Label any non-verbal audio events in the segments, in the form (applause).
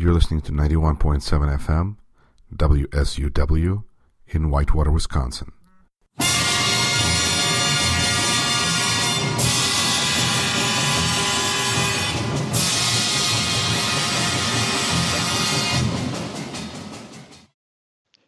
You're listening to 91.7 FM, WSUW, in Whitewater, Wisconsin.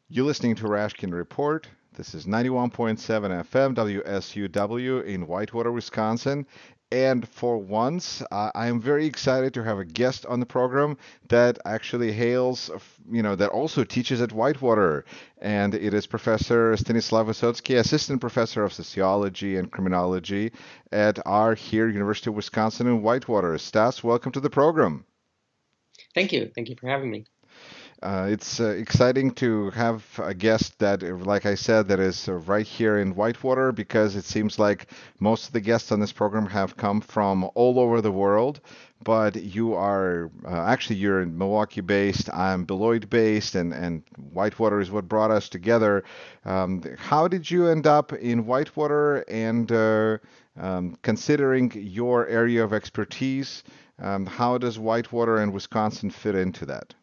You're listening to Rashkin Report. This is 91.7 FM WSUW in Whitewater, Wisconsin. And for once, uh, I am very excited to have a guest on the program that actually hails, you know, that also teaches at Whitewater. And it is Professor Stanislav Vysotsky, Assistant Professor of Sociology and Criminology at our here University of Wisconsin in Whitewater. Stas, welcome to the program. Thank you. Thank you for having me. Uh, it's uh, exciting to have a guest that, like I said, that is uh, right here in Whitewater because it seems like most of the guests on this program have come from all over the world. But you are uh, actually you're in Milwaukee based. I'm Beloit based, and and Whitewater is what brought us together. Um, how did you end up in Whitewater? And uh, um, considering your area of expertise, um, how does Whitewater and Wisconsin fit into that?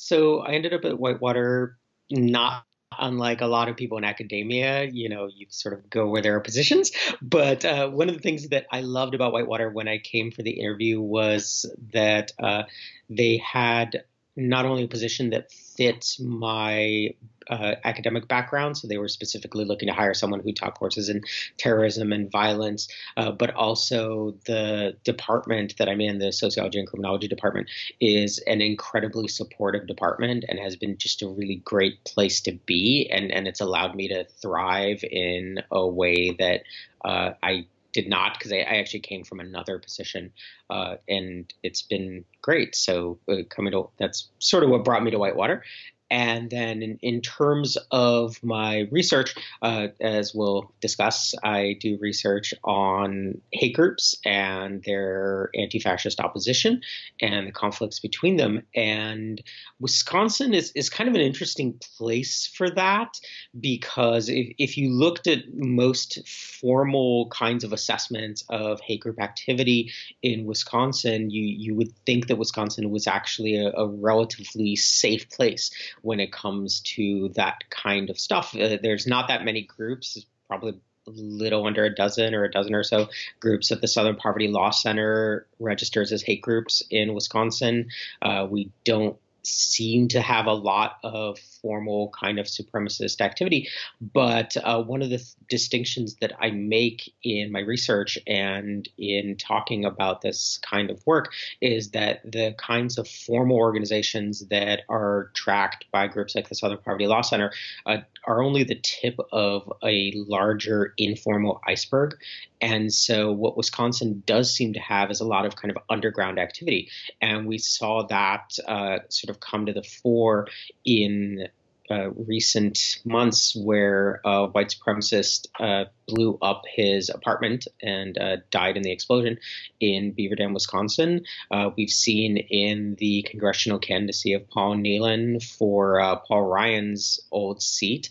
So I ended up at Whitewater, not unlike a lot of people in academia. You know, you sort of go where there are positions. But uh, one of the things that I loved about Whitewater when I came for the interview was that uh, they had not only a position that fit my uh, academic background, so they were specifically looking to hire someone who taught courses in terrorism and violence, uh, but also the department that I'm in, the sociology and criminology department, is an incredibly supportive department and has been just a really great place to be, and and it's allowed me to thrive in a way that uh, I did not because I, I, actually came from another position, uh, and it's been great. So uh, coming to that's sort of what brought me to Whitewater, and then in, in terms of my research, uh, as we'll discuss, I do research on hate groups and their anti fascist opposition and the conflicts between them. And Wisconsin is, is kind of an interesting place for that because if, if you looked at most formal kinds of assessments of hate group activity in Wisconsin, you, you would think that Wisconsin was actually a, a relatively safe place when it comes to that kind of stuff. Uh, there's not that many groups, probably a little under a dozen or a dozen or so groups that the Southern Poverty Law Center registers as hate groups in Wisconsin. Uh, we don't seem to have a lot of formal kind of supremacist activity. But uh, one of the th- distinctions that I make in my research and in talking about this kind of work is that the kinds of formal organizations that are tracked by groups like the Southern Poverty Law Center uh, are only the tip of a larger informal iceberg. And so, what Wisconsin does seem to have is a lot of kind of underground activity. And we saw that uh, sort of come to the fore in uh, recent months where a white supremacist uh, blew up his apartment and uh, died in the explosion in Beaver Dam, Wisconsin. Uh, we've seen in the congressional candidacy of Paul Nehlen for uh, Paul Ryan's old seat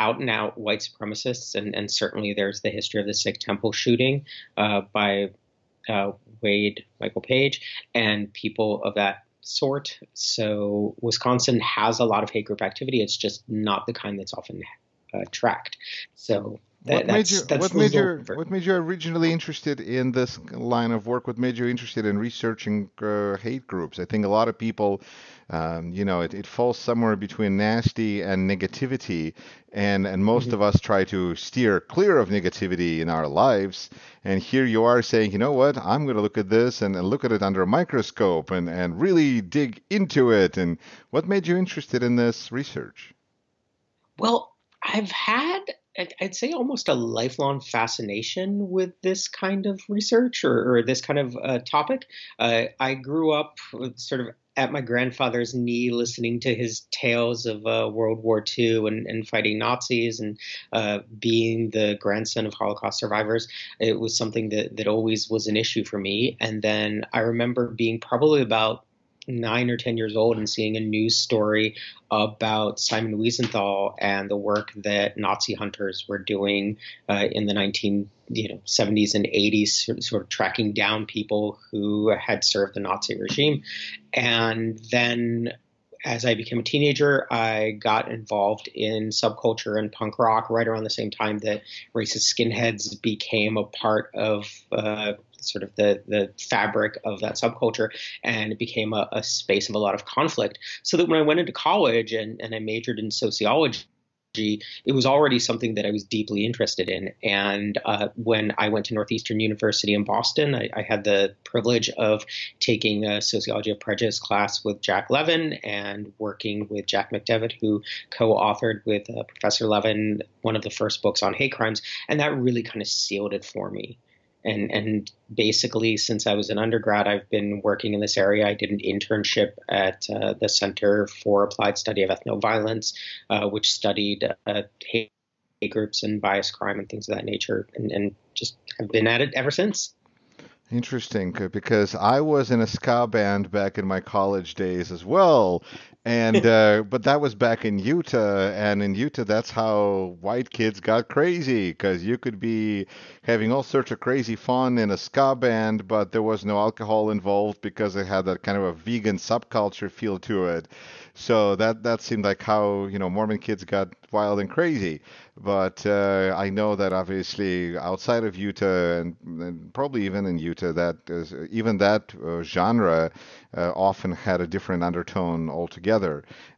out and out white supremacists, and, and, certainly there's the history of the Sikh temple shooting uh, by uh, Wade Michael Page and people of that sort. So Wisconsin has a lot of hate group activity. It's just not the kind that's often uh, tracked. So what made you what made you what made you originally interested in this line of work? What made you interested in researching uh, hate groups? I think a lot of people, um, you know, it, it falls somewhere between nasty and negativity, and and most mm-hmm. of us try to steer clear of negativity in our lives. And here you are saying, you know what? I'm going to look at this and, and look at it under a microscope and and really dig into it. And what made you interested in this research? Well, I've had I'd say almost a lifelong fascination with this kind of research or, or this kind of uh, topic. Uh, I grew up sort of at my grandfather's knee, listening to his tales of uh, World War II and, and fighting Nazis, and uh, being the grandson of Holocaust survivors. It was something that that always was an issue for me. And then I remember being probably about nine or 10 years old and seeing a news story about Simon Wiesenthal and the work that Nazi hunters were doing uh, in the 19 you know 70s and 80s sort of, sort of tracking down people who had served the Nazi regime. And then as I became a teenager, I got involved in subculture and punk rock right around the same time that racist skinheads became a part of uh, sort of the the fabric of that subculture, and it became a, a space of a lot of conflict. So that when I went into college and, and I majored in sociology it was already something that I was deeply interested in. And uh, when I went to Northeastern University in Boston, I, I, had the privilege of taking a sociology of prejudice class with Jack Levin and working with Jack McDevitt, who co authored with uh, Professor Levin one of the first books on hate crimes. And that really kind of sealed it for me and and basically since I was an undergrad, I've been working in this area. I did an internship at uh, the Center for Applied Study of Ethnoviolence, uh, which studied uh, hate groups and bias crime and things of that nature, and, and just have been at it ever since. Interesting, because I was in a ska band back in my college days as well, and uh, but that was back in Utah, and in Utah, that's how white kids got crazy, because you could be having all sorts of crazy fun in a ska band, but there was no alcohol involved because it had that kind of a vegan subculture feel to it. So that that seemed like how you know Mormon kids got wild and crazy. But uh, I know that obviously outside of Utah and, and probably even in Utah, that is, even that uh, genre uh, often had a different undertone altogether.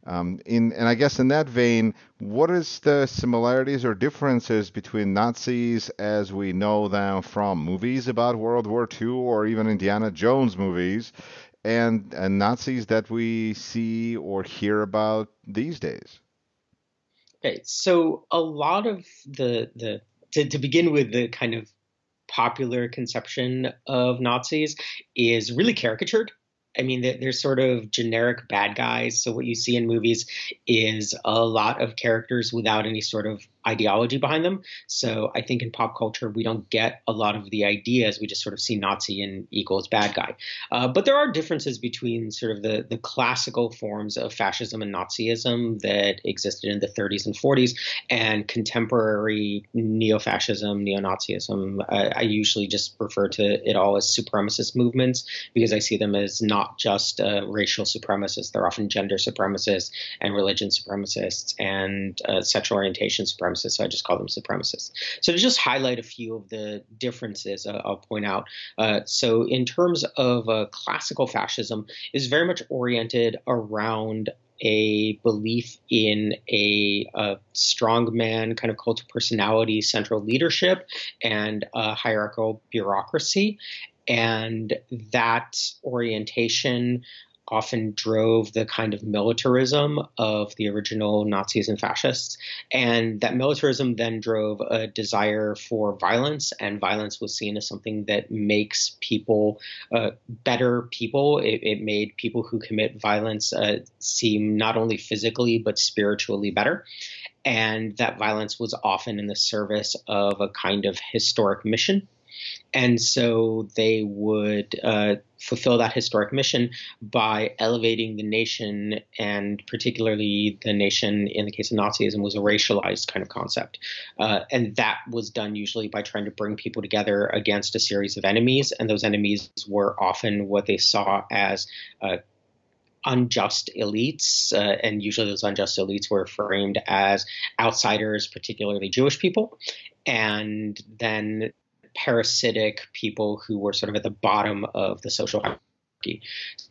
Um, in and I guess in that vein, what is the similarities or differences between Nazis as we know them from movies about World War II or even Indiana Jones movies? And, and Nazis that we see or hear about these days? Okay, so a lot of the the to, to begin with the kind of popular conception of Nazis is really caricatured. I mean, they're sort of generic bad guys. So what you see in movies is a lot of characters without any sort of ideology behind them. So I think in pop culture, we don't get a lot of the ideas. We just sort of see Nazi and equals bad guy. Uh, but there are differences between sort of the, the classical forms of fascism and Nazism that existed in the 30s and 40s and contemporary neo fascism, neo Nazism. I, I, usually just refer to it all as supremacist movements because I see them as not just uh, racial supremacists, they're often gender supremacists and religion supremacists and uh, sexual orientation supremacists supremacists, so I just call them supremacists. So to just highlight a few of the differences, uh, I'll point out. Uh, so in terms of uh, classical fascism, is very much oriented around a belief in a, a strong man kind of cult of personality, central leadership, and a hierarchical bureaucracy. And that orientation often drove the kind of militarism of the original Nazis and fascists. And that militarism then drove a desire for violence, and violence was seen as something that makes people uh, better people. It, it, made people who commit violence uh, seem not only physically but spiritually better. And that violence was often in the service of a kind of historic mission and so they would uh, fulfill that historic mission by elevating the nation, and particularly the nation in the case of Nazism was a racialized kind of concept. Uh, and that was done usually by trying to bring people together against a series of enemies. And those enemies were often what they saw as uh, unjust elites, uh, and usually those unjust elites were framed as outsiders, particularly Jewish people. And then parasitic people who were sort of at the bottom of the social hierarchy.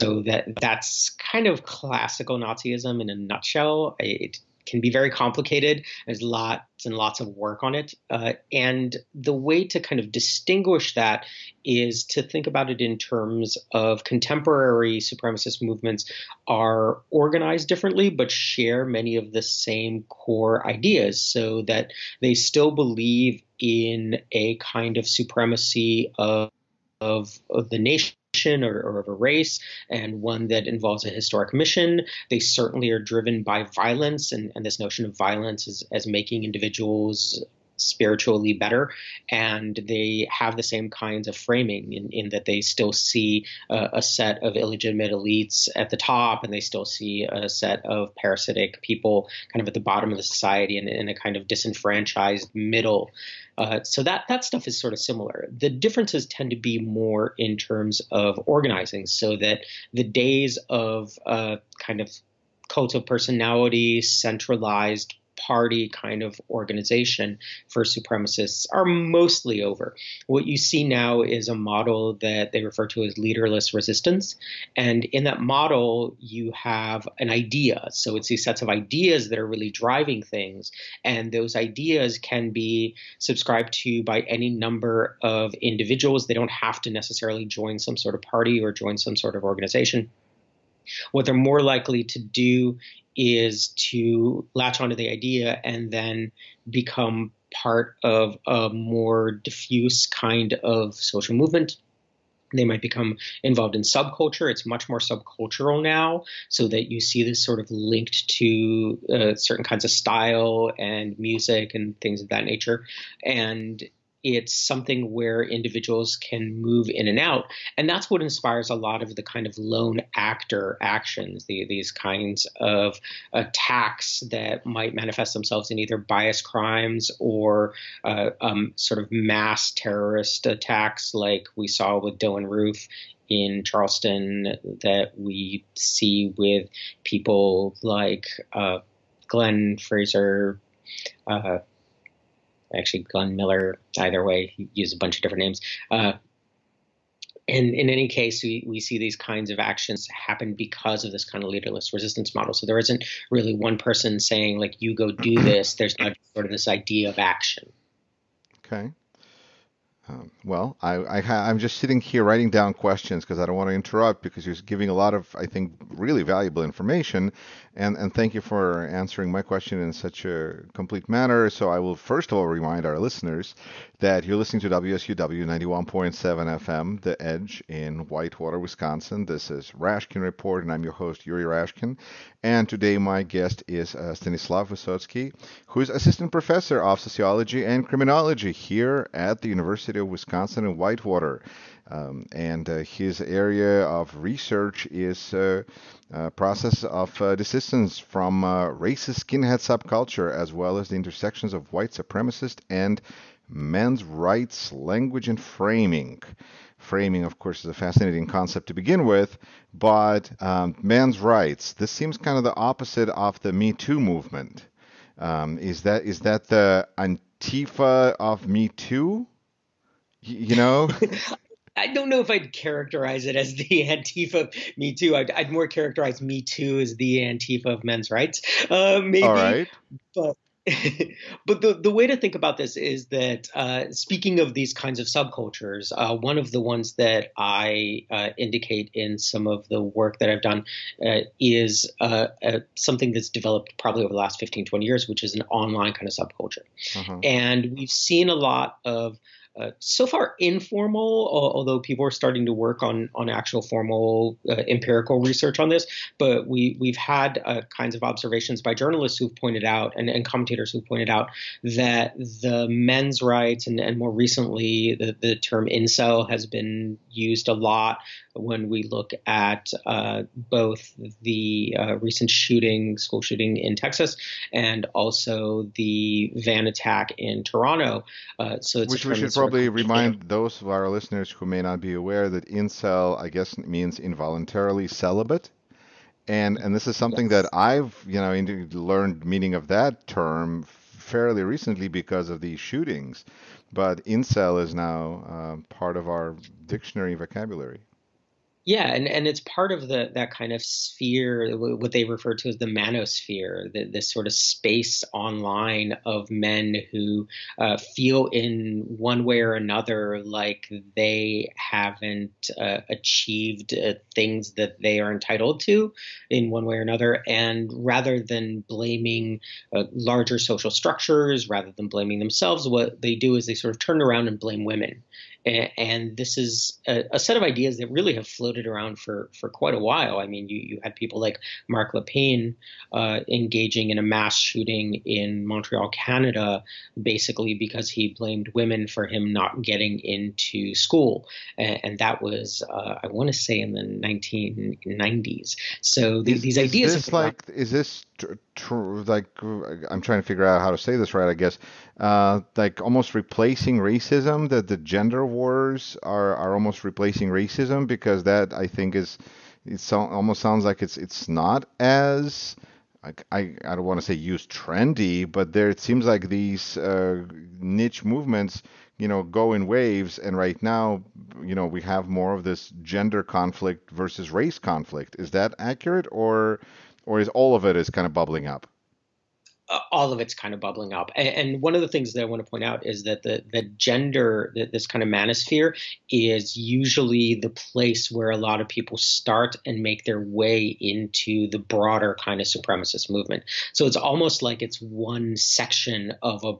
So that that's kind of classical Nazism in a nutshell. It can be very complicated. There's lots and lots of work on it. Uh, and the way to kind of distinguish that is to think about it in terms of contemporary supremacist movements are organized differently, but share many of the same core ideas so that they still believe in a kind of supremacy of, of, of the nation or, or, of a race and one that involves a historic mission. They certainly are driven by violence and, and this notion of violence as, as making individuals spiritually better, and they have the same kinds of framing in, in that they still see a set of illegitimate elites at the top, and they still see a set of parasitic people kind of at the bottom of the society and in a kind of disenfranchised middle. Uh, so that that stuff is sort of similar. The differences tend to be more in terms of organizing, so that the days of uh, kind of cult of personality, centralized party kind of organization for supremacists are mostly over. What you see now is a model that they refer to as leaderless resistance. And in that model, you have an idea. So it's these sets of ideas that are really driving things. And those ideas can be subscribed to by any number of individuals. They don't have to necessarily join some sort of party or join some sort of organization. What they're more likely to do is to latch onto the idea and then become part of a more diffuse kind of social movement. They might become involved in subculture. It's much more subcultural now, so that you see this sort of linked to uh, certain kinds of style and music and things of that nature. And it's something where individuals can move in and out. And that's what inspires a lot of the kind of lone actor actions, the, these kinds of attacks that might manifest themselves in either bias crimes or uh, um, sort of mass terrorist attacks like we saw with Dylann Roof in Charleston, that we see with people like uh, Glenn Frazier. Uh, actually Glenn Miller. Either way, he used a bunch of different names. Uh, and in any case, we, we see these kinds of actions happen because of this kind of leaderless resistance model. So there isn't really one person saying, like, you go do this. There's not sort of this idea of action. Okay. Um, well, I, I, am just sitting here writing down questions because I don't want to interrupt because you're giving a lot of, I think, really valuable information. And, and thank you for answering my question in such a complete manner. So I will first of all remind our listeners that you're listening to WSUW 91.7 FM, The Edge in Whitewater, Wisconsin. This is Rashkin Report, and I'm your host, Yuri Rashkin. And today my guest is uh, Stanislav Vysotsky, who is Assistant Professor of Sociology and Criminology here at the University of Wisconsin in Whitewater. Um, and uh, his area of research is uh, uh, process of desistance from racist skinhead subculture, as well as the intersections of white supremacist and men's rights language and framing. Framing, of course, is a fascinating concept to begin with, but um, men's rights. This seems kind of the opposite of the Me Too movement. Um, is that is that the Antifa of Me Too? You know. (laughs) I don't know if I'd characterize it as the (laughs) Antifa of Me Too. I'd, I'd more characterize Me Too as the Antifa of men's rights. Uh, maybe. All right. But (laughs) but the, the way to think about this is that uh, speaking of these kinds of subcultures, uh, one of the ones that I uh, indicate in some of the work that I've done uh, is uh, something that's developed probably over the last 15, 20 years, which is an online kind of subculture. Uh-huh. And we've seen a lot of uh, so far informal, although people are starting to work on on actual formal uh, empirical research on this. But we we've had uh, kinds of observations by journalists who've pointed out and, and commentators who've pointed out that the men's rights and, and more recently the, the term incel has been used a lot when we look at uh, both the uh, recent shooting, school shooting in Texas, and also the van attack in Toronto. Uh, so it's which we should probably remind those of our listeners who may not be aware that incel, I guess, means involuntarily celibate. And and this is something yes. that I've you know learned meaning of that term fairly recently because of these shootings. But incel is now uh, part of our dictionary vocabulary. Yeah, and, and it's part of the that kind of sphere, what they refer to as the manosphere, the, this sort of space online of men who uh, feel in one way or another like they haven't uh, achieved uh, things that they are entitled to in one way or another. And rather than blaming uh, larger social structures, rather than blaming themselves, what they do is they sort of turn around and blame women And, and this is a, a, set of ideas that really have floated around for, for quite a while. I mean, you, you had people like Marc Lépine uh, engaging in a mass shooting in Montreal, Canada, basically because he blamed women for him not getting into school. And, and that was, uh, I want to say, in the 1990s. So is, these ideas. Is this like, is this tr- like, I'm trying to figure out how to say this right, I guess. Uh, like almost replacing racism, that the gender wars are, are almost replacing racism because that I think is, it so, almost sounds like it's it's not as I, I, I don't want to say use trendy, but there it seems like these uh, niche movements, you know, go in waves. And right now, you know, we have more of this gender conflict versus race conflict. Is that accurate, or or is all of it is kind of bubbling up? Uh, all of it's kind of bubbling up. And, and, one of the things that I want to point out is that the, the gender, this kind of manosphere, is usually the place where a lot of people start and make their way into the broader kind of supremacist movement. So it's almost like it's one section of a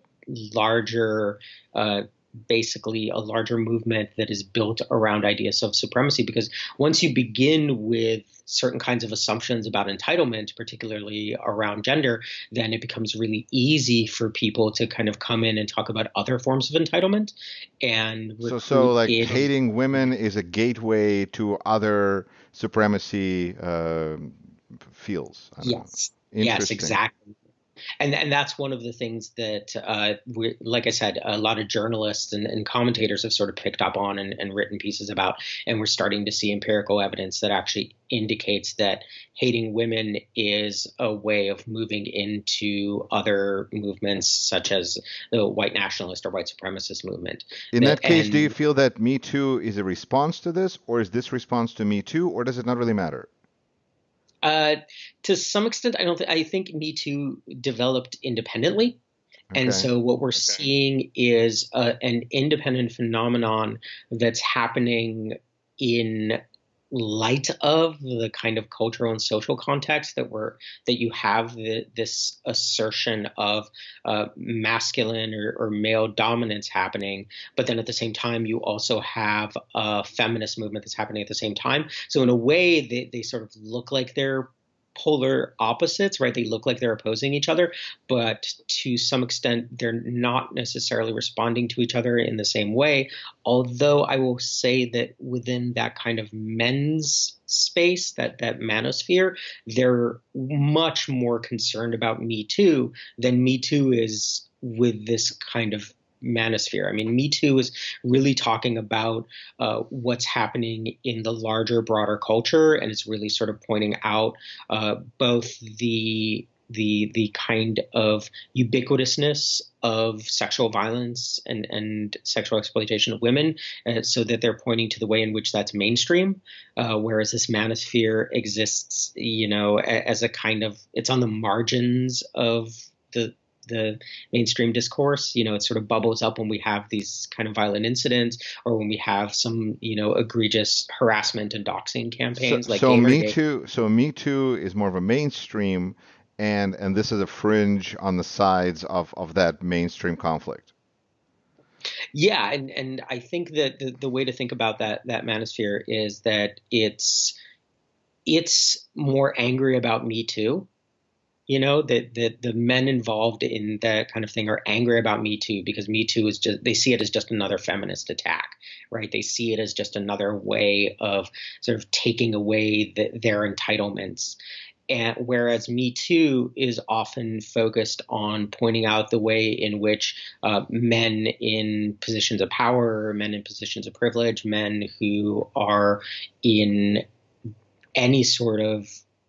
larger uh, basically a larger movement that is built around ideas of supremacy because once you begin with certain kinds of assumptions about entitlement particularly around gender then it becomes really easy for people to kind of come in and talk about other forms of entitlement and so so like hating women is a gateway to other supremacy uh, fields. Yes. Yes exactly and and that's one of the things that, uh, we, like I said, a lot of journalists and, and, commentators have sort of picked up on and, and, written pieces about, and we're starting to see empirical evidence that actually indicates that hating women is a way of moving into other movements, such as the white nationalist or white supremacist movement. In that, that case, and, do you feel that Me Too is a response to this, or is this response to Me Too, or does it not really matter? Uh, to some extent, I don't. Th- I think Me Too developed independently, okay. and so what we're okay. seeing is uh, an independent phenomenon that's happening in light of the kind of cultural and social context that we're that you have the, this assertion of uh, masculine or, or, male dominance happening, but then at the same time you also have a feminist movement that's happening at the same time. So in a way, they, they sort of look like they're polar opposites, right? They look like they're opposing each other, but to some extent, they're not necessarily responding to each other in the same way. Although I will say that within that kind of men's space, that that manosphere, they're much more concerned about Me Too than Me Too is with this kind of manosphere. I mean, Me Too is really talking about uh, what's happening in the larger, broader culture, and it's really sort of pointing out uh, both the the the kind of ubiquitousness of sexual violence and, and sexual exploitation of women, uh, so that they're pointing to the way in which that's mainstream, uh, whereas this manosphere exists, you know, as a kind of it's on the margins of the the mainstream discourse. You know, it sort of bubbles up when we have these kind of violent incidents or when we have some, you know, egregious harassment and doxing campaigns so, like so Me Too. So Me Too is more of a mainstream, and and this is a fringe on the sides of of that mainstream conflict. Yeah, and and I think that the, the way to think about that that manosphere is that it's it's more angry about Me Too you know that the, the men involved in that kind of thing are angry about me too because me too is just they see it as just another feminist attack right? They see it as just another way of sort of taking away the, their entitlements. And whereas me too is often focused on pointing out the way in which uh, men in positions of power men in positions of privilege men who are in any sort of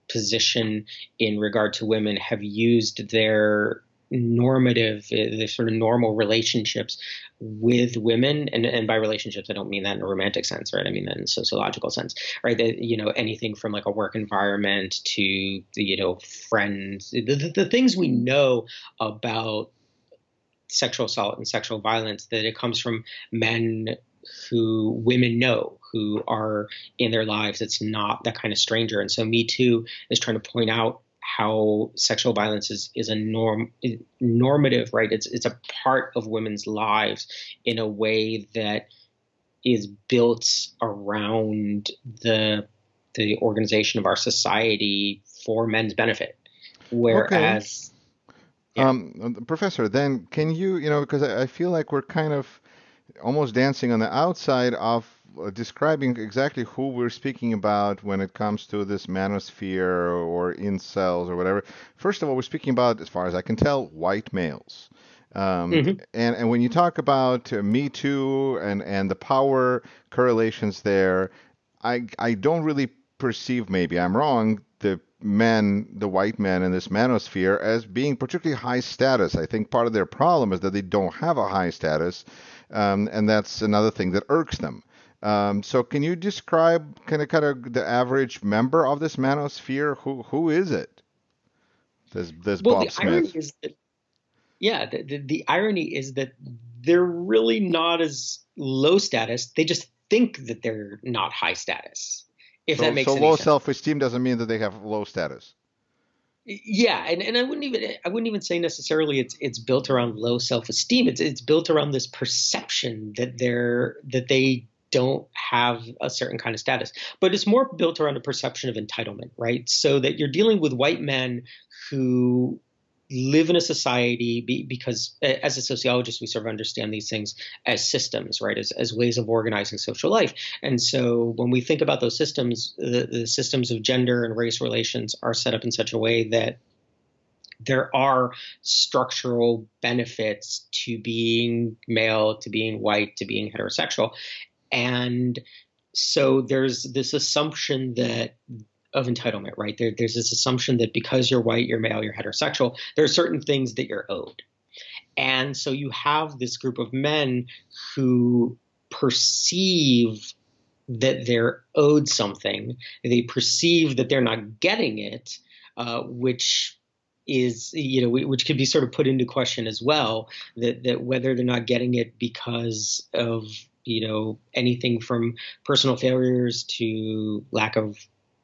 position in regard to women have used their normative, uh, the sort of normal relationships with women, and, and by relationships, I don't mean that in a romantic sense, right? I mean that in a sociological sense, right? That, you know, anything from like a work environment to, you know, friends, the, the, the things we know about sexual assault and sexual violence, that it comes from men who women know who are in their lives. It's not that kind of stranger. And so Me Too is trying to point out how sexual violence is, is a norm normative, right? It's it's a part of women's lives in a way that is built around the the organization of our society for men's benefit. Whereas, okay. yeah. um, Professor, then can you, you know, because I, I feel like we're kind of almost dancing on the outside of uh, describing exactly who we're speaking about when it comes to this manosphere or incels or whatever. First of all, we're speaking about, as far as I can tell, white males. Um, mm-hmm. and, and when you talk about uh, Me Too and, and the power correlations there, I, I don't really perceive, maybe I'm wrong, the men, the white men in this manosphere as being particularly high status. I think part of their problem is that they don't have a high status, um, and that's another thing that irks them. Um, so can you describe kind of kind of the average member of this manosphere? Who who is it? This this well, Bob the Smith. Irony is that, yeah, the, the, the irony is that they're really not as low status. They just think that they're not high status. If so, that makes sense. so low self-esteem doesn't mean that they have low status. Yeah, and, and I wouldn't even I wouldn't even say necessarily it's it's built around low self-esteem. It's it's built around this perception that they're that they don't have a certain kind of status. But it's more built around a perception of entitlement, right? So that you're dealing with white men who live in a society because as a sociologist we sort of understand these things as systems right as, as ways of organizing social life and so when we think about those systems the, the systems of gender and race relations are set up in such a way that there are structural benefits to being male, to being white, to being heterosexual. And so there's this assumption that of entitlement, right? There, there's this assumption that because you're white, you're male, you're heterosexual, there are certain things that you're owed. And so you have this group of men who perceive that they're owed something, they perceive that they're not getting it, uh, which is you know which could be sort of put into question as well that that whether they're not getting it because of you know anything from personal failures to lack of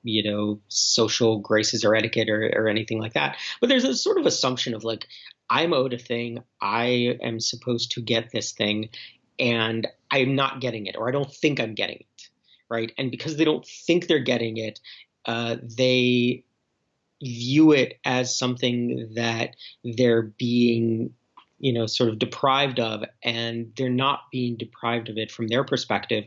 you know social graces or etiquette or, or anything like that. But there's a sort of assumption of like i'm owed a thing i am supposed to get this thing and i'm not getting it or i don't think i'm getting it right? And because they don't think they're getting it uh, they view it as something that they're being you know sort of deprived of and they're not being deprived of it from their perspective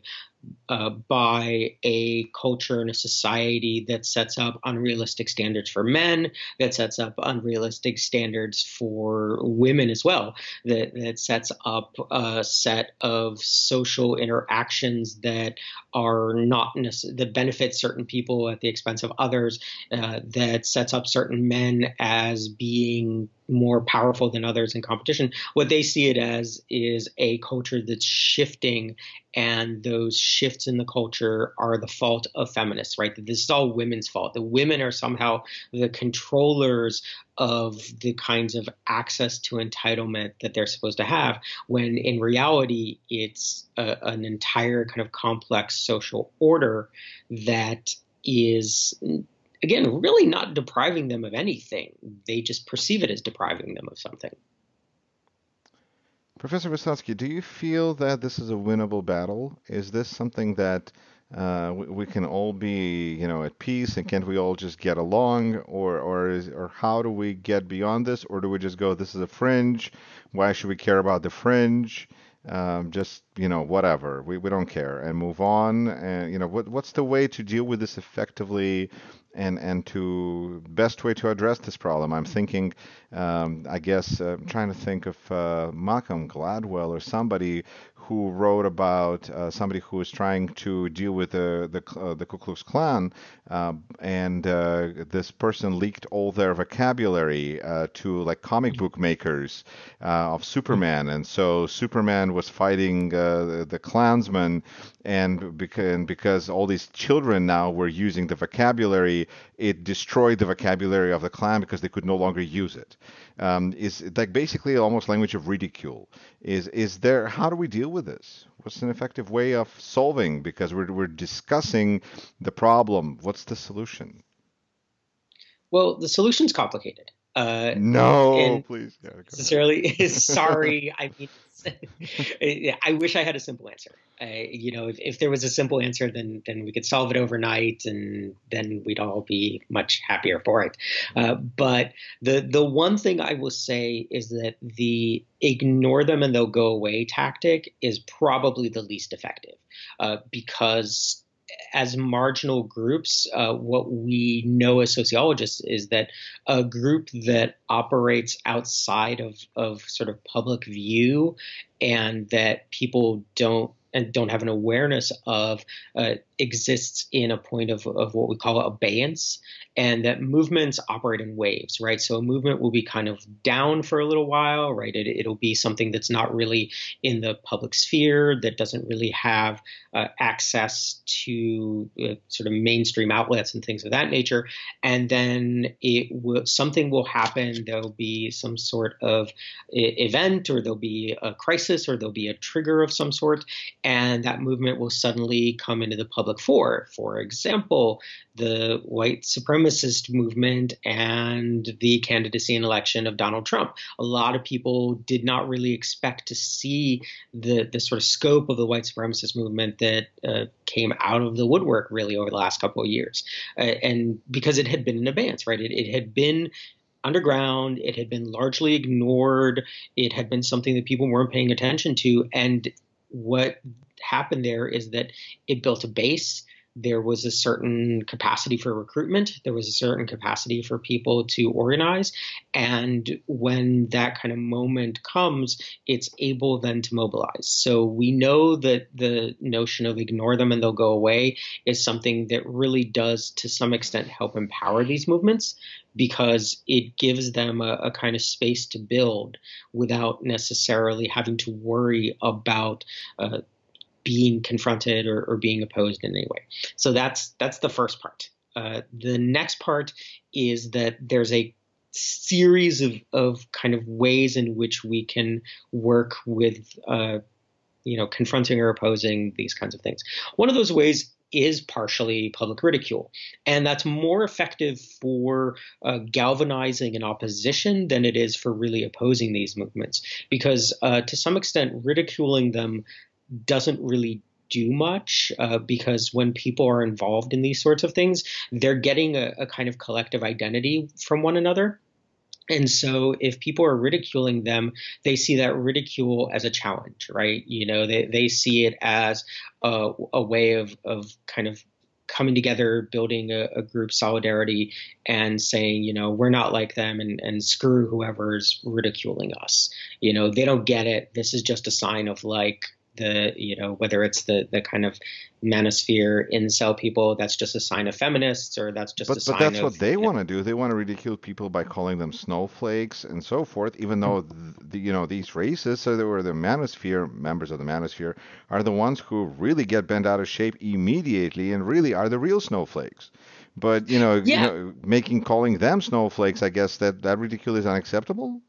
uh, by a culture and a society that sets up unrealistic standards for men, that sets up unrealistic standards for women as well, that, that sets up a set of social interactions that are not that benefit certain people at the expense of others, uh, that sets up certain men as being more powerful than others in competition. What they see it as is a culture that's shifting, and those shifts in the culture are the fault of feminists, right? This is all women's fault. The women are somehow the controllers of the kinds of access to entitlement that they're supposed to have, when in reality, it's a, an entire kind of complex social order that is again, really not depriving them of anything. They just perceive it as depriving them of something. Professor Vysotsky, do you feel that this is a winnable battle? Is this something that uh, we, we, can all be, you know, at peace, and can't we all just get along, or or is, or how do we get beyond this, or do we just go, this is a fringe? Why should we care about the fringe? Um, just you know, whatever. We we don't care and move on. And you know, what what's the way to deal with this effectively? And and to best way to address this problem. I'm thinking, um, I guess, uh, I'm trying to think of uh, Malcolm Gladwell or somebody who wrote about uh, somebody who was trying to deal with the the, uh, the Ku Klux Klan, uh, and uh, this person leaked all their vocabulary to like comic book makers of Superman, and so Superman was fighting the Klansmen, and because, all these children now were using the vocabulary, it destroyed the vocabulary of the Klan because they could no longer use it um, is like basically almost language of ridicule. Is is there? How do we deal with this? What's an effective way of solving? Because we're we're discussing the problem. What's the solution? Well, the solution's complicated. Uh, no, please. Yeah, necessarily. (laughs) sorry, (laughs) I mean. (laughs) I wish I had a simple answer. you know, if, if there was a simple answer, then then we could solve it overnight, and then we'd all be much happier for it. Uh, but the the one thing I will say is that the ignore them and they'll go away tactic is probably the least effective uh, because as marginal groups, uh, what we know as sociologists is that a group that operates outside of, of sort of public view and that people don't and don't have an awareness of uh, exists in a point of, of what we call abeyance and that movements operate in waves right? So a movement will be kind of down for a little while right? It, it'll be something that's not really in the public sphere that doesn't really have uh, access to uh, sort of mainstream outlets and things of that nature. And then it will something will happen. There'll be some sort of event or there'll be a crisis or there'll be a trigger of some sort and that movement will suddenly come into the public fore. For example, the white supremacist movement and the candidacy and election of Donald Trump. A lot of people did not really expect to see the, the sort of scope of the white supremacist movement that uh, came out of the woodwork really over the last couple of years. Uh, and because it had been in abeyance, right? It, it had been underground. It had been largely ignored. It had been something that people weren't paying attention to. And what happened there is that it built a base there was a certain capacity for recruitment. There was a certain capacity for people to organize. And when that kind of moment comes, it's able then to mobilize. So we know that the notion of ignore them and they'll go away is something that really does, to some extent, help empower these movements because it gives them a, a kind of space to build without necessarily having to worry about uh, being confronted or, or, being opposed in any way. So that's that's the first part. Uh, the next part is that there's a series of, of kind of ways in which we can work with uh, you know confronting or opposing these kinds of things. One of those ways is partially public ridicule. And that's more effective for uh, galvanizing an opposition than it is for really opposing these movements. Because uh, to some extent, ridiculing them doesn't really do much uh, because when people are involved in these sorts of things, they're getting a, a kind of collective identity from one another. And so if people are ridiculing them, they see that ridicule as a challenge, right? You know, they, they see it as a, a way of, of kind of coming together, building a, a, group solidarity, and saying, you know, we're not like them, and, and screw whoever's ridiculing us. You know, they don't get it. This is just a sign of like the you know whether it's the the kind of manosphere incel people that's just a sign of feminists or that's just but, a sign but that's of, what they want to do they want to ridicule people by calling them snowflakes and so forth even though mm-hmm. the, you know these races so they were the manosphere members of the manosphere are the ones who really get bent out of shape immediately and really are the real snowflakes but you know, yeah. you know making calling them snowflakes i guess that that ridicule is unacceptable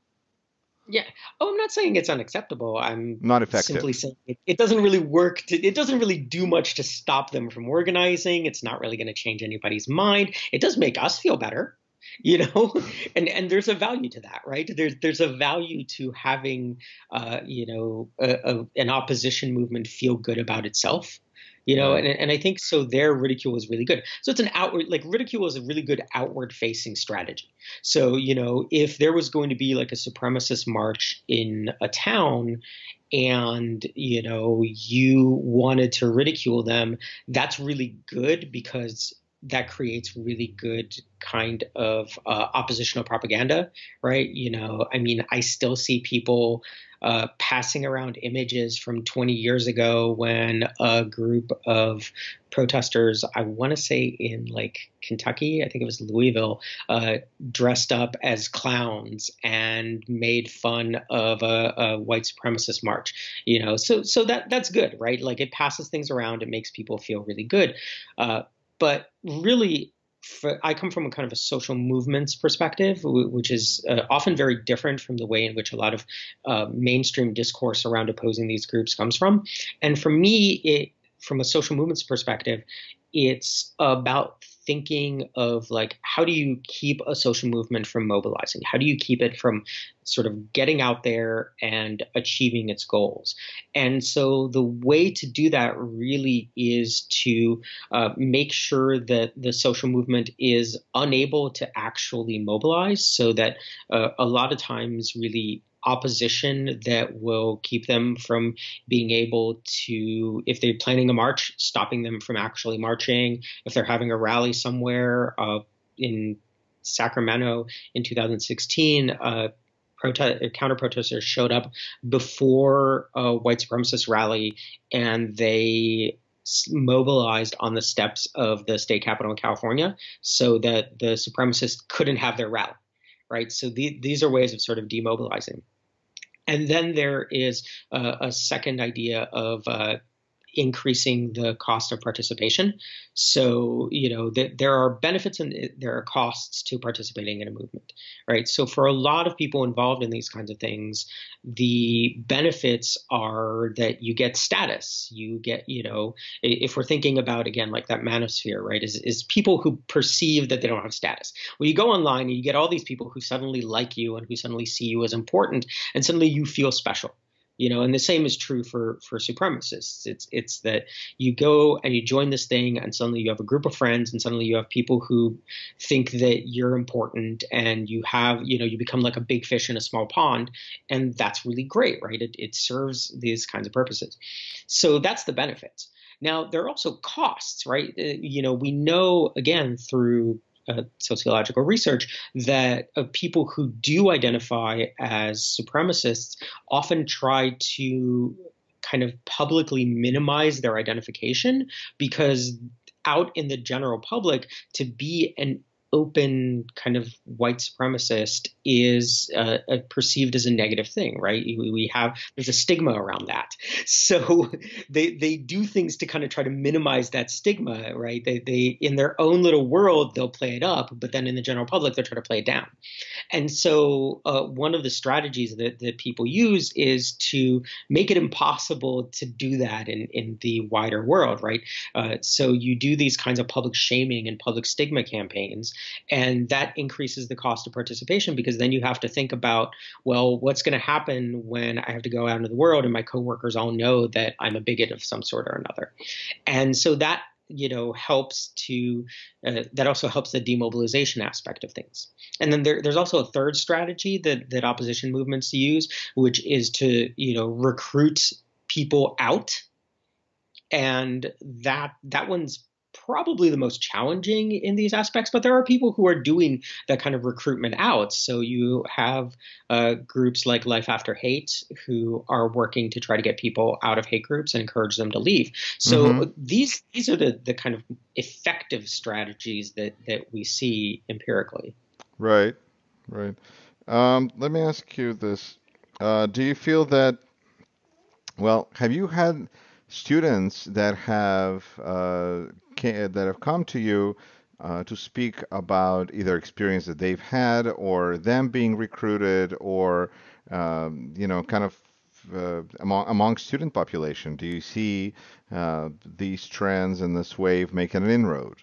yeah. Oh, I'm not saying it's unacceptable. I'm not effective. Simply saying it, it doesn't really work. To, it doesn't really do much to stop them from organizing. It's not really going to change anybody's mind. It does make us feel better, (laughs) you know. (laughs) and and there's a value to that, right? There's there's a value to having, uh, you know, a, a, an opposition movement feel good about itself you know and, and i think so their ridicule is really good. So it's an outward like ridicule is a really good outward facing strategy. So you know if there was going to be like a supremacist march in a town and you know you wanted to ridicule them that's really good because that creates really good kind of uh, oppositional propaganda, right? You know, I mean, I still see people uh, passing around images from 20 years ago when a group of protesters, I want to say in like Kentucky, I think it was Louisville, uh, dressed up as clowns and made fun of a, a, white supremacist march. You know, so so that that's good, right? Like it passes things around, it makes people feel really good. But really, for, I come from a kind of a social movements perspective, which is uh, often very different from the way in which a lot of uh, mainstream discourse around opposing these groups comes from. And for me, it, from a social movements perspective, it's about thinking of like how do you keep a social movement from mobilizing? How do you keep it from sort of getting out there and achieving its goals? And so the way to do that really is to uh, make sure that the social movement is unable to actually mobilize, so that uh, a lot of times really opposition that will keep them from being able to, if they're planning a march, stopping them from actually marching. If they're having a rally somewhere uh, in Sacramento in 2016, uh, protest, counter protesters showed up before a white supremacist rally and they mobilized on the steps of the state capitol in California so that the supremacists couldn't have their rally right? So the, these are ways of sort of demobilizing. And then there is uh, a second idea of uh, increasing the cost of participation. So, you know, th- there are benefits and there are costs to participating in a movement, right? So, for a lot of people involved in these kinds of things, the benefits are that you get status. You get, you know, if we're thinking about again like that manosphere, right? Is is people who perceive that they don't have status. Well, you go online and you get all these people who suddenly like you and who suddenly see you as important, and suddenly you feel special you know and the same is true for for supremacists. It's it's that you go and you join this thing and suddenly you have a group of friends and suddenly you have people who think that you're important and you have you know you become like a big fish in a small pond and that's really great right? It, it serves these kinds of purposes. So that's the benefits. Now there are also costs right? Uh, you know we know again through uh, sociological research that uh, people who do identify as supremacists often try to kind of publicly minimize their identification because out in the general public to be an open kind of white supremacist is uh, uh, perceived as a negative thing, right? We have there's a stigma around that, (laughs) so they they do things to kind of try to minimize that stigma, right? They they in their own little world they'll play it up, but then in the general public they'll try to play it down. And so uh, one of the strategies that that people use is to make it impossible to do that in in the wider world, right? Uh, so you do these kinds of public shaming and public stigma campaigns and that increases the cost of participation because then you have to think about, well, what's going to happen when I have to go out into the world and my coworkers all know that I'm a bigot of some sort or another. And so that you know helps to uh, that also helps the demobilization aspect of things and then there, there's also a third strategy that that opposition movements use which is to you know recruit people out and that that one's probably the most challenging in these aspects, but there are people who are doing that kind of recruitment out. So you have uh, groups like Life After Hate who are working to try to get people out of hate groups and encourage them to leave. So mm-hmm. these these are the, the kind of effective strategies that, that we see empirically. Right, right. Um, let me ask you this. Uh, do you feel that, well, have you had students that have uh, that have come to you uh, to speak about either experience that they've had or them being recruited or um, you know kind of uh, among among student population. Do you see uh, these trends and this wave making an inroad?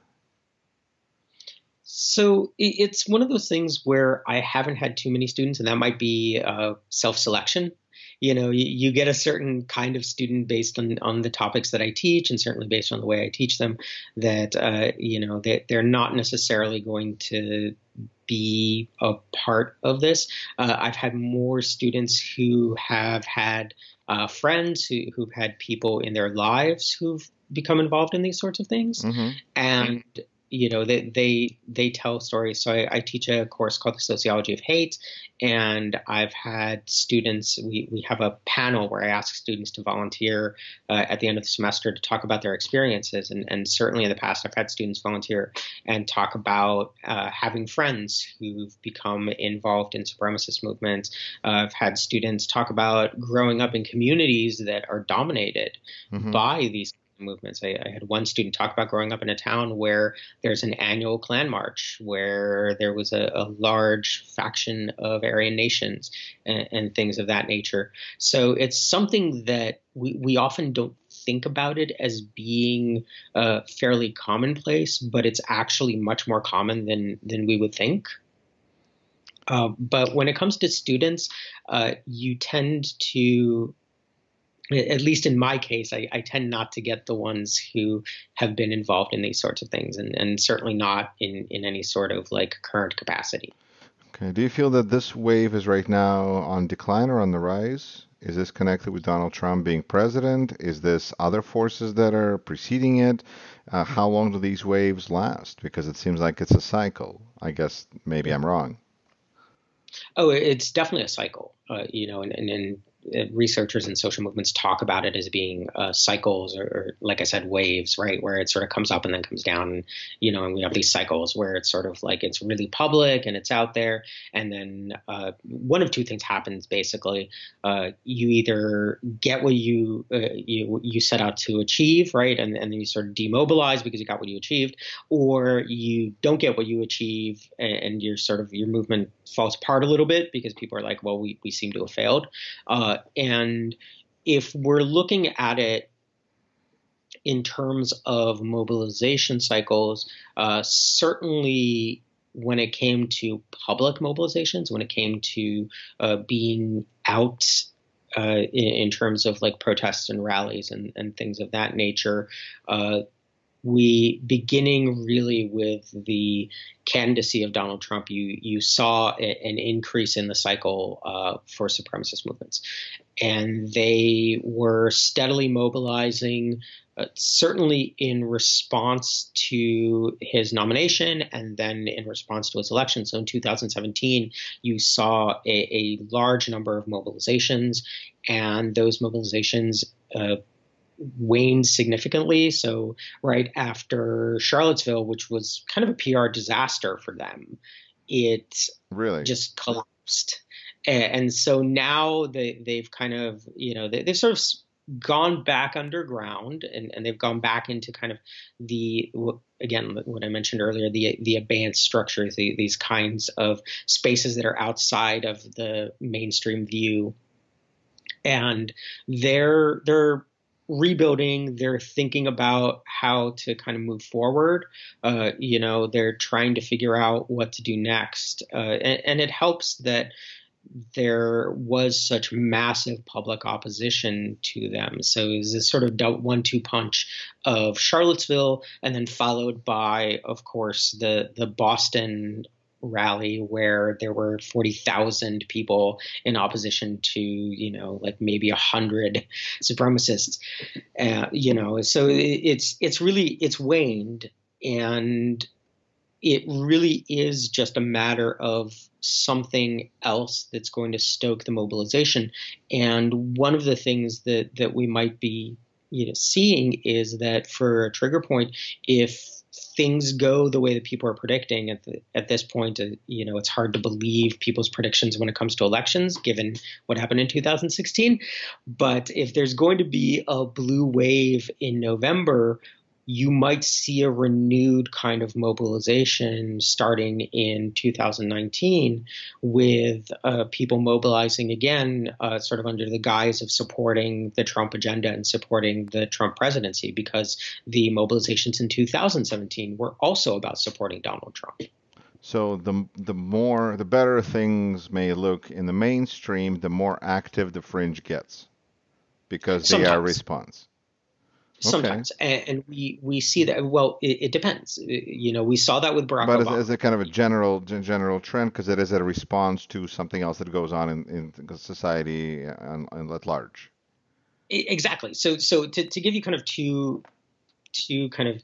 So it's one of those things where I haven't had too many students, and that might be uh, self-selection you know you, you, get a certain kind of student based on on the topics that I teach, and certainly based on the way I teach them. That uh, you know they, they're not necessarily going to be a part of this. Uh, I've had more students who have had uh, friends who, who've had people in their lives who've become involved in these sorts of things, mm-hmm. and you know they they they tell stories so I, I, teach a course called the sociology of hate and i've had students we, we have a panel where i ask students to volunteer uh, at the end of the semester to talk about their experiences and, and certainly in the past i've had students volunteer and talk about uh, having friends who've become involved in supremacist movements uh, i've had students talk about growing up in communities that are dominated mm-hmm. by these movements. I, I, had one student talk about growing up in a town where there's an annual Klan march, where there was a, a large faction of Aryan nations and, and, things of that nature. So it's something that we, we often don't think about it as being uh, fairly commonplace, but it's actually much more common than than we would think. Uh, but when it comes to students, uh, you tend to at least in my case, I, I, tend not to get the ones who have been involved in these sorts of things, and, and certainly not in, in any sort of like current capacity. Okay. Do you feel that this wave is right now on decline or on the rise? Is this connected with Donald Trump being president? Is this other forces that are preceding it? Uh, how long do these waves last? Because it seems like it's a cycle. I guess maybe I'm wrong. Oh, it's definitely a cycle. Uh, you know, and, and, and researchers and social movements talk about it as being uh, cycles or, or, like I said, waves, right? Where it sort of comes up and then comes down, and, you know, and we have these cycles where it's sort of like it's really public and it's out there, and then uh, one of two things happens basically. Uh, you either get what you uh, you you set out to achieve, right, and, and then you sort of demobilize because you got what you achieved, or you don't get what you achieve, and, and your sort of your movement falls apart a little bit because people are like, well, we we seem to have failed. Uh, and if we're looking at it in terms of mobilization cycles, uh, certainly when it came to public mobilizations, when it came to uh, being out uh, in, in, terms of like protests and rallies and, and things of that nature, uh, we beginning really with the candidacy of Donald Trump, you you saw a, an increase in the cycle uh, for supremacist movements, and they were steadily mobilizing. Uh, certainly in response to his nomination and then in response to his election. So in 2017, you saw a, a large number of mobilizations, and those mobilizations uh, waned significantly. So, right after Charlottesville, which was kind of a PR disaster for them, it really just collapsed. And, so now they, they've kind of, you know, they, they've sort of gone back underground and, and they've gone back into kind of the again what I mentioned earlier the the abeyance structures the, these kinds of spaces that are outside of the mainstream view and they're they're rebuilding they're thinking about how to kind of move forward. Uh, you know they're trying to figure out what to do next. Uh, and, and, it helps that there was such massive public opposition to them. So it was this sort of one-two punch of charlottesville and then followed by of course the the boston rally where there were 40,000 people in opposition to, you know, like maybe a hundred supremacists, uh, you know, so it's, it's really, it's waned and it really is just a matter of something else that's going to stoke the mobilization. And one of the things that, that we might be, you know, seeing is that for a trigger point, if things go the way that people are predicting at the, at this point, uh, you know, it's hard to believe people's predictions when it comes to elections, given what happened in 2016. But if there's going to be a blue wave in November, you might see a renewed kind of mobilization starting in 2019 with uh, people mobilizing again, uh, sort of under the guise of supporting the Trump agenda and supporting the Trump presidency, because the mobilizations in 2017 were also about supporting Donald Trump. So the the more the better things may look in the mainstream, the more active the fringe gets, because they Sometimes. are response sometimes okay. and, and, we we see that well it, it, depends you know we saw that with barack Obama. but obama. is it kind of a general general trend because it is a response to something else that goes on in, in society and, and at large exactly so so to, to give you kind of two two kind of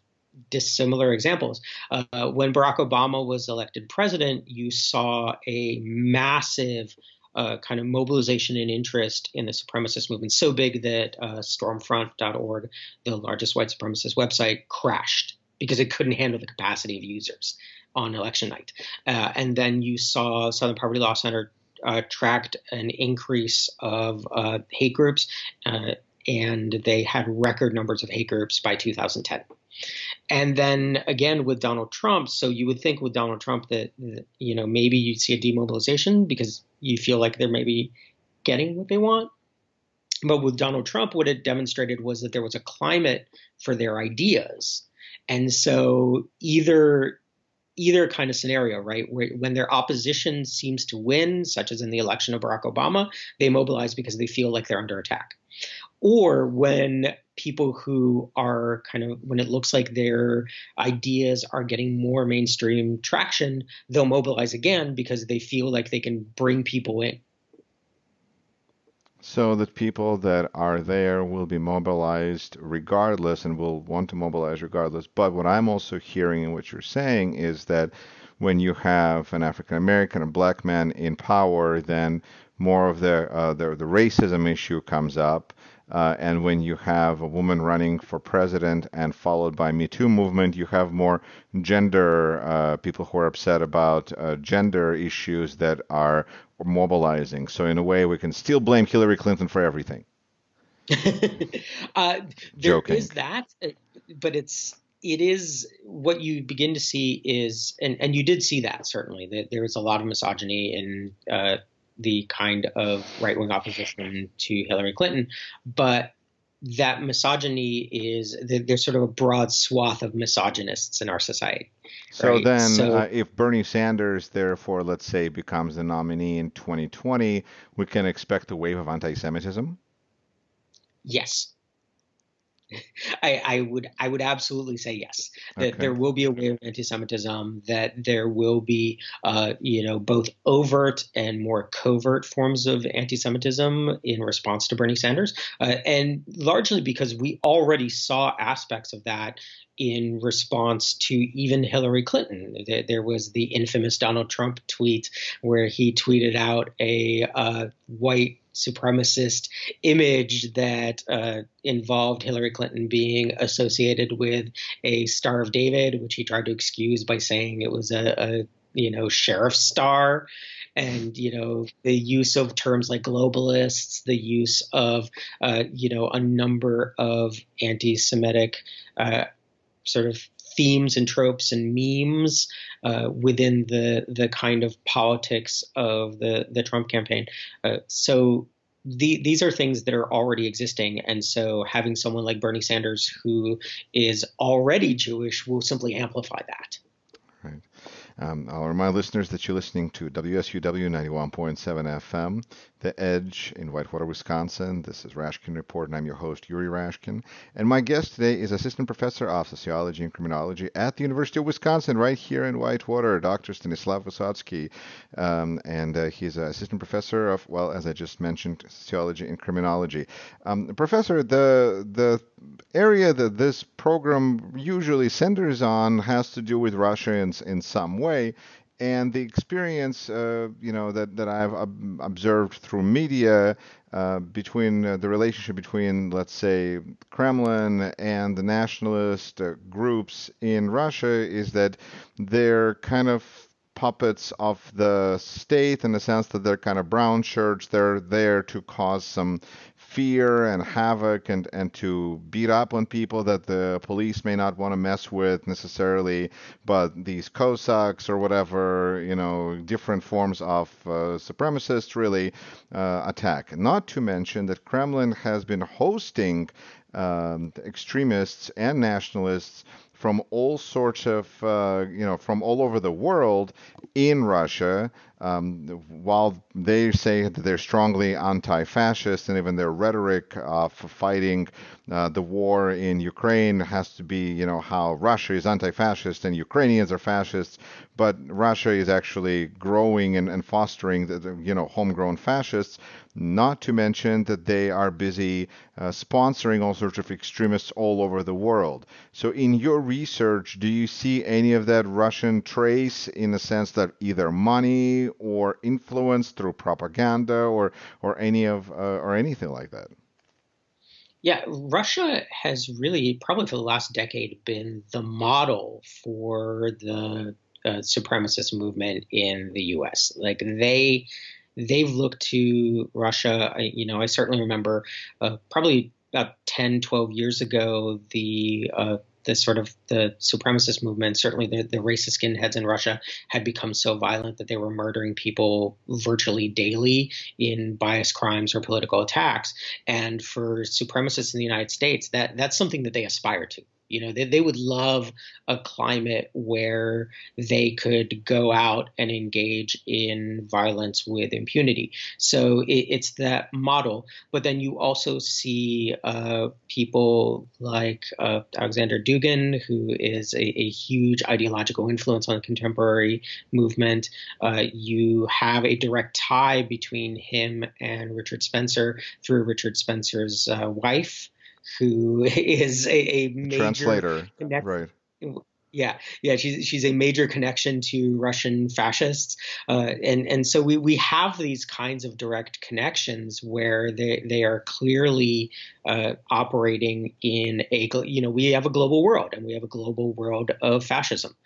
dissimilar examples uh, when barack obama was elected president you saw a massive uh, kind of mobilization and interest in the supremacist movement so big that uh, Stormfront.org, the largest white supremacist website, crashed because it couldn't handle the capacity of users on election night. Uh, and then you saw Southern Poverty Law Center uh, tracked an increase of uh, hate groups, uh, and they had record numbers of hate groups by 2010. And then again with Donald Trump, so you would think with Donald Trump that, that you know maybe you'd see a demobilization because you feel like they're maybe getting what they want. but with Donald Trump, what it demonstrated was that there was a climate for their ideas. And so either either kind of scenario, right? Where when their opposition seems to win, such as in the election of Barack Obama, they mobilize because they feel like they're under attack. Or when people who are kind of when it looks like their ideas are getting more mainstream traction, they'll mobilize again because they feel like they can bring people in so that people that are there will be mobilized regardless and will want to mobilize regardless. But what I'm also hearing and what you're saying is that when you have an African American or black man in power, then more of the, uh, the the racism issue comes up. Uh, and when you have a woman running for president and followed by Me Too movement, you have more gender uh, people who are upset about uh, gender issues that are mobilizing. So in a way, we can still blame Hillary Clinton for everything. (laughs) uh, there is that, uh, but it's it is what you begin to see is, and and you did see that certainly that there is a lot of misogyny in uh, the kind of right wing opposition to Hillary Clinton, but that misogyny is there's sort of a broad swath of misogynists in our society. So right? then, so, uh, if Bernie Sanders, therefore, let's say, becomes the nominee in 2020, we can expect a wave of anti-Semitism. Yes. I, I, would I would absolutely say yes that okay. there will be a wave of anti-Semitism that there will be uh, you know both overt and more covert forms of anti-Semitism in response to Bernie Sanders uh, and largely because we already saw aspects of that in response to even Hillary Clinton. There, was the infamous Donald Trump tweet where he tweeted out a uh, white supremacist image that uh, involved Hillary Clinton being associated with a Star of David, which he tried to excuse by saying it was a, a you know sheriff's star and you know the use of terms like globalists the use of uh, you know a number of anti-semitic uh, sort of themes and tropes and memes uh, within the the kind of politics of the the Trump campaign. Uh, so the, these are things that are already existing, and so having someone like Bernie Sanders who is already Jewish will simply amplify that. Um, I'll remind listeners that you're listening to WSUW 91.7 FM, The Edge in Whitewater, Wisconsin. This is Rashkin Report, and I'm your host, Yuri Rashkin. And my guest today is Assistant Professor of Sociology and Criminology at the University of Wisconsin, right here in Whitewater, Dr. Stanislav Vysotsky. Um, and uh, he's an Assistant Professor of, well, as I just mentioned, Sociology and Criminology. Um, professor, the, the area that this program usually centers on has to do with Russia in, in some way. And the experience, uh, you know, that, that I've observed through media uh, between uh, the relationship between, let's say, Kremlin and the nationalist uh, groups in Russia is that they're kind of puppets of the state in the sense that they're kind of brown shirts. They're there to cause some fear and havoc and, and to beat up on people that the police may not want to mess with necessarily, but these Cossacks or whatever, you know, different forms of uh, supremacists really uh, attack. Not to mention that Kremlin has been hosting um, extremists and nationalists from all sorts of, uh, you know, from all over the world in Russia, um, while they say that they're strongly anti-fascist and even their rhetoric of fighting uh, the war in Ukraine has to be, you know, how Russia is anti-fascist and Ukrainians are fascists, but Russia is actually growing and, and fostering the, the, you know, homegrown fascists. Not to mention that they are busy uh, sponsoring all sorts of extremists all over the world. So, in your research, do you see any of that Russian trace in the sense that either money or influence through propaganda or or any of uh, or anything like that? Yeah, Russia has really, probably for the last decade, been the model for the uh, supremacist movement in the U.S. Like they, they've looked to Russia. You know, I certainly remember uh, probably about 10, 12 years ago, the uh, the sort of the supremacist movement, certainly the, the racist skinheads in Russia, had become so violent that they were murdering people virtually daily in bias crimes or political attacks. And for supremacists in the United States, that that's something that they aspire to. You know, they, they would love a climate where they could go out and engage in violence with impunity. So it, it's that model. But then you also see uh, people like uh, Alexander Dugin, who is a, a, huge ideological influence on the contemporary movement. Uh, you have a direct tie between him and Richard Spencer through Richard Spencer's uh, wife who (laughs) is a, a major translator, connect- right? Yeah, yeah, she's she's a major connection to Russian fascists, uh, and and so we we have these kinds of direct connections where they they are clearly uh, operating in a you know we have a global world and we have a global world of fascism,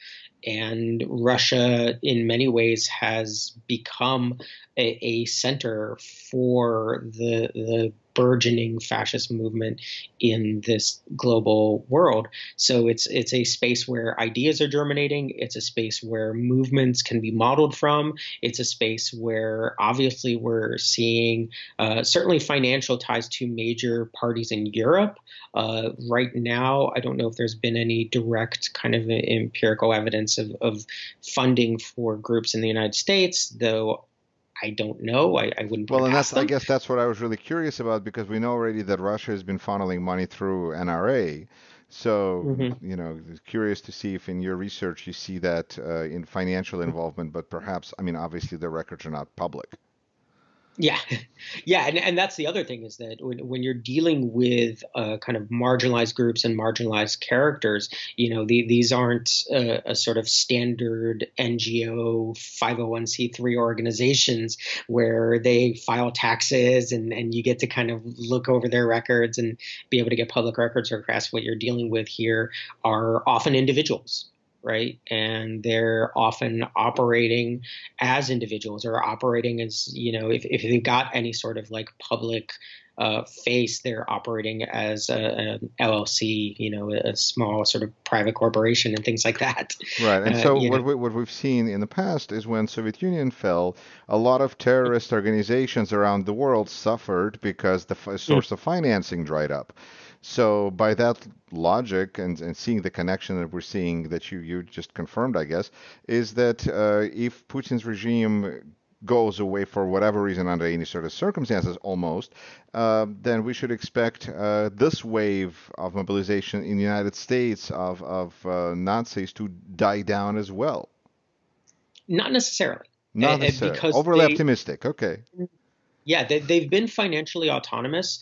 and Russia, in many ways, has become a, a, center for the the burgeoning fascist movement in this global world. So it's it's a space where ideas are germinating. It's a space where movements can be modeled from. It's a space where obviously we're seeing uh, certainly financial ties to major parties in Europe. Uh, right now, I don't know if there's been any direct kind of empirical evidence of, of funding for groups in the United States, though I don't know. I, I wouldn't. Well, and that's them. I guess that's what I was really curious about because we know already that Russia has been funneling money through NRA. So mm-hmm. you know, curious to see if in your research you see that uh, in financial involvement, but perhaps I mean obviously the records are not public. Yeah, (laughs) yeah, and, and that's the other thing is that when, when you're dealing with uh, kind of marginalized groups and marginalized characters, you know, the, these aren't a, a, sort of standard NGO 501c3 organizations where they file taxes and, and you get to kind of look over their records and be able to get public records or requests. What you're dealing with here are often individuals right? And they're often operating as individuals or operating as, you know, if, if they've got any sort of like public uh, face, they're operating as an LLC, you know, a small sort of private corporation and things like that. Right. And uh, so what, we, what we've seen in the past is when Soviet Union fell, a lot of terrorist organizations around the world suffered because the f- source of financing dried up. So by that logic and, and seeing the connection that we're seeing that you, you just confirmed, I guess, is that uh, if Putin's regime goes away for whatever reason under any sort of circumstances almost, uh, then we should expect uh, this wave of mobilization in the United States of, of uh, Nazis to die down as well. Not necessarily. Not necessarily. Because Overly they, optimistic. Okay. Yeah, they, have been financially autonomous.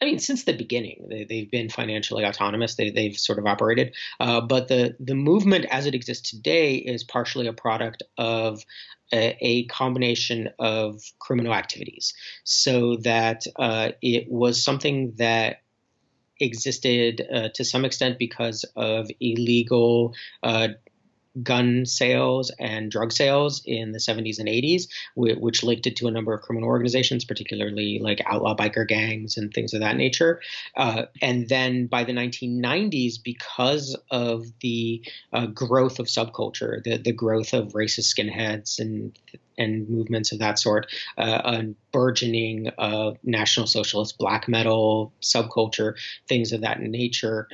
I mean, since the beginning, they, have been financially autonomous. They, have sort of operated, uh, but the the movement as it exists today is partially a product of a, a combination of criminal activities. So that uh, it was something that existed uh, to some extent because of illegal uh, gun sales and drug sales in the 70s and 80s, which linked it to a number of criminal organizations, particularly like outlaw biker gangs and things of that nature. Uh, and then by the 1990s, because of the uh, growth of subculture, the, the growth of racist skinheads and and movements of that sort, uh, a burgeoning uh, national socialist black metal subculture, things of that nature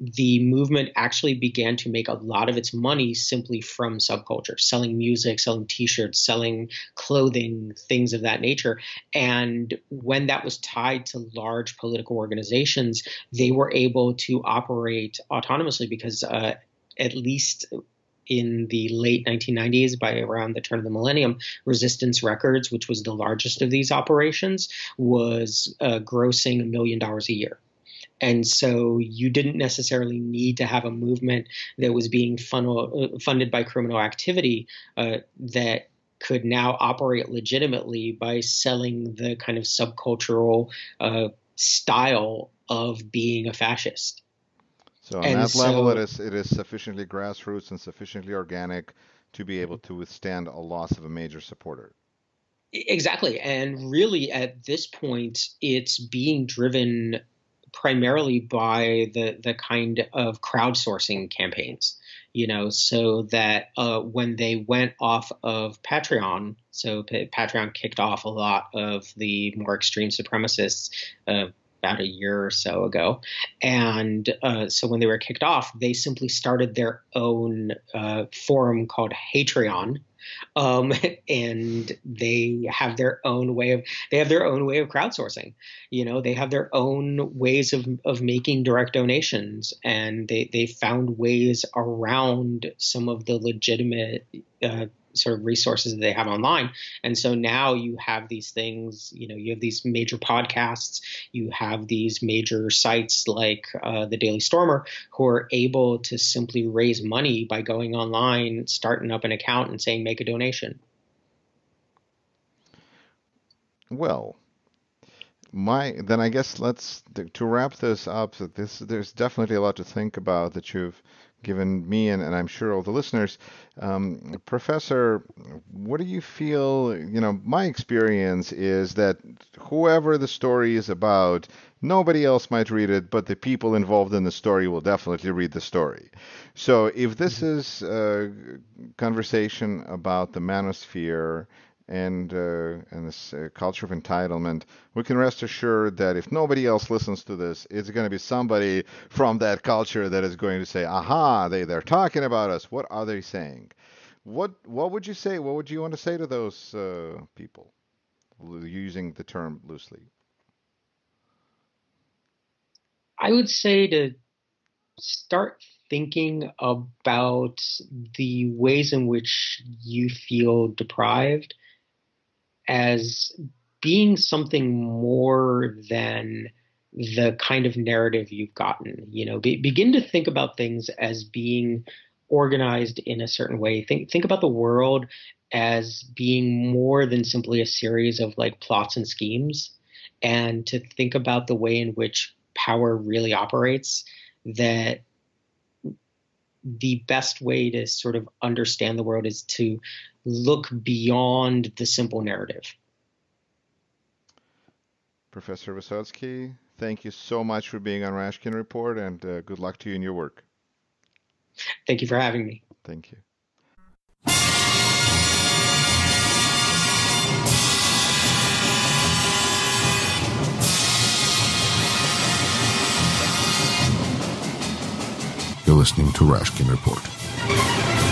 the movement actually began to make a lot of its money simply from subculture, selling music, selling t-shirts, selling clothing, things of that nature. And when that was tied to large political organizations, they were able to operate autonomously because uh, at least in the late 1990s, by around the turn of the millennium, Resistance Records, which was the largest of these operations, was uh, grossing a million dollars a year. And so you didn't necessarily need to have a movement that was being funnel, uh, funded by criminal activity uh, that could now operate legitimately by selling the kind of subcultural uh, style of being a fascist. So on and that so, level, it is it is sufficiently grassroots and sufficiently organic to be able to withstand a loss of a major supporter. Exactly, and really at this point, it's being driven primarily by the the kind of crowdsourcing campaigns you know, so that uh, when they went off of Patreon, so Patreon kicked off a lot of the more extreme supremacists uh, about a year or so ago. And uh, so when they were kicked off, they simply started their own uh, forum called Hatreon um, (laughs) and they have their own way of they have their own way of crowdsourcing. You know, they have their own ways of of making direct donations, and they they found ways around some of the legitimate uh, sort of resources that they have online. And so now you have these things, you know, you have these major podcasts, you have these major sites like uh, the Daily Stormer who are able to simply raise money by going online, starting up an account, and saying, make a donation. Well, my then I guess let's to wrap this up. This there's definitely a lot to think about that you've given me and, and I'm sure all the listeners. Um, Professor, what do you feel? You know, my experience is that whoever the story is about, nobody else might read it, but the people involved in the story will definitely read the story. So if this mm-hmm. is a conversation about the manosphere and uh, and this uh, culture of entitlement, we can rest assured that if nobody else listens to this, it's going to be somebody from that culture that is going to say, "Aha! They they're talking about us. What are they saying?" What what would you say? What would you want to say to those uh, people, using the term loosely? I would say to start thinking about the ways in which you feel deprived as being something more than the kind of narrative you've gotten. You know, be, begin to think about things as being organized in a certain way. Think think about the world as being more than simply a series of like plots and schemes, and to think about the way in which power really operates. That the best way to sort of understand the world is to look beyond the simple narrative. Professor Vysotsky, thank you so much for being on Rashkin Report and uh, good luck to you in your work. Thank you for having me. Thank you. You're listening to Rashkin Report.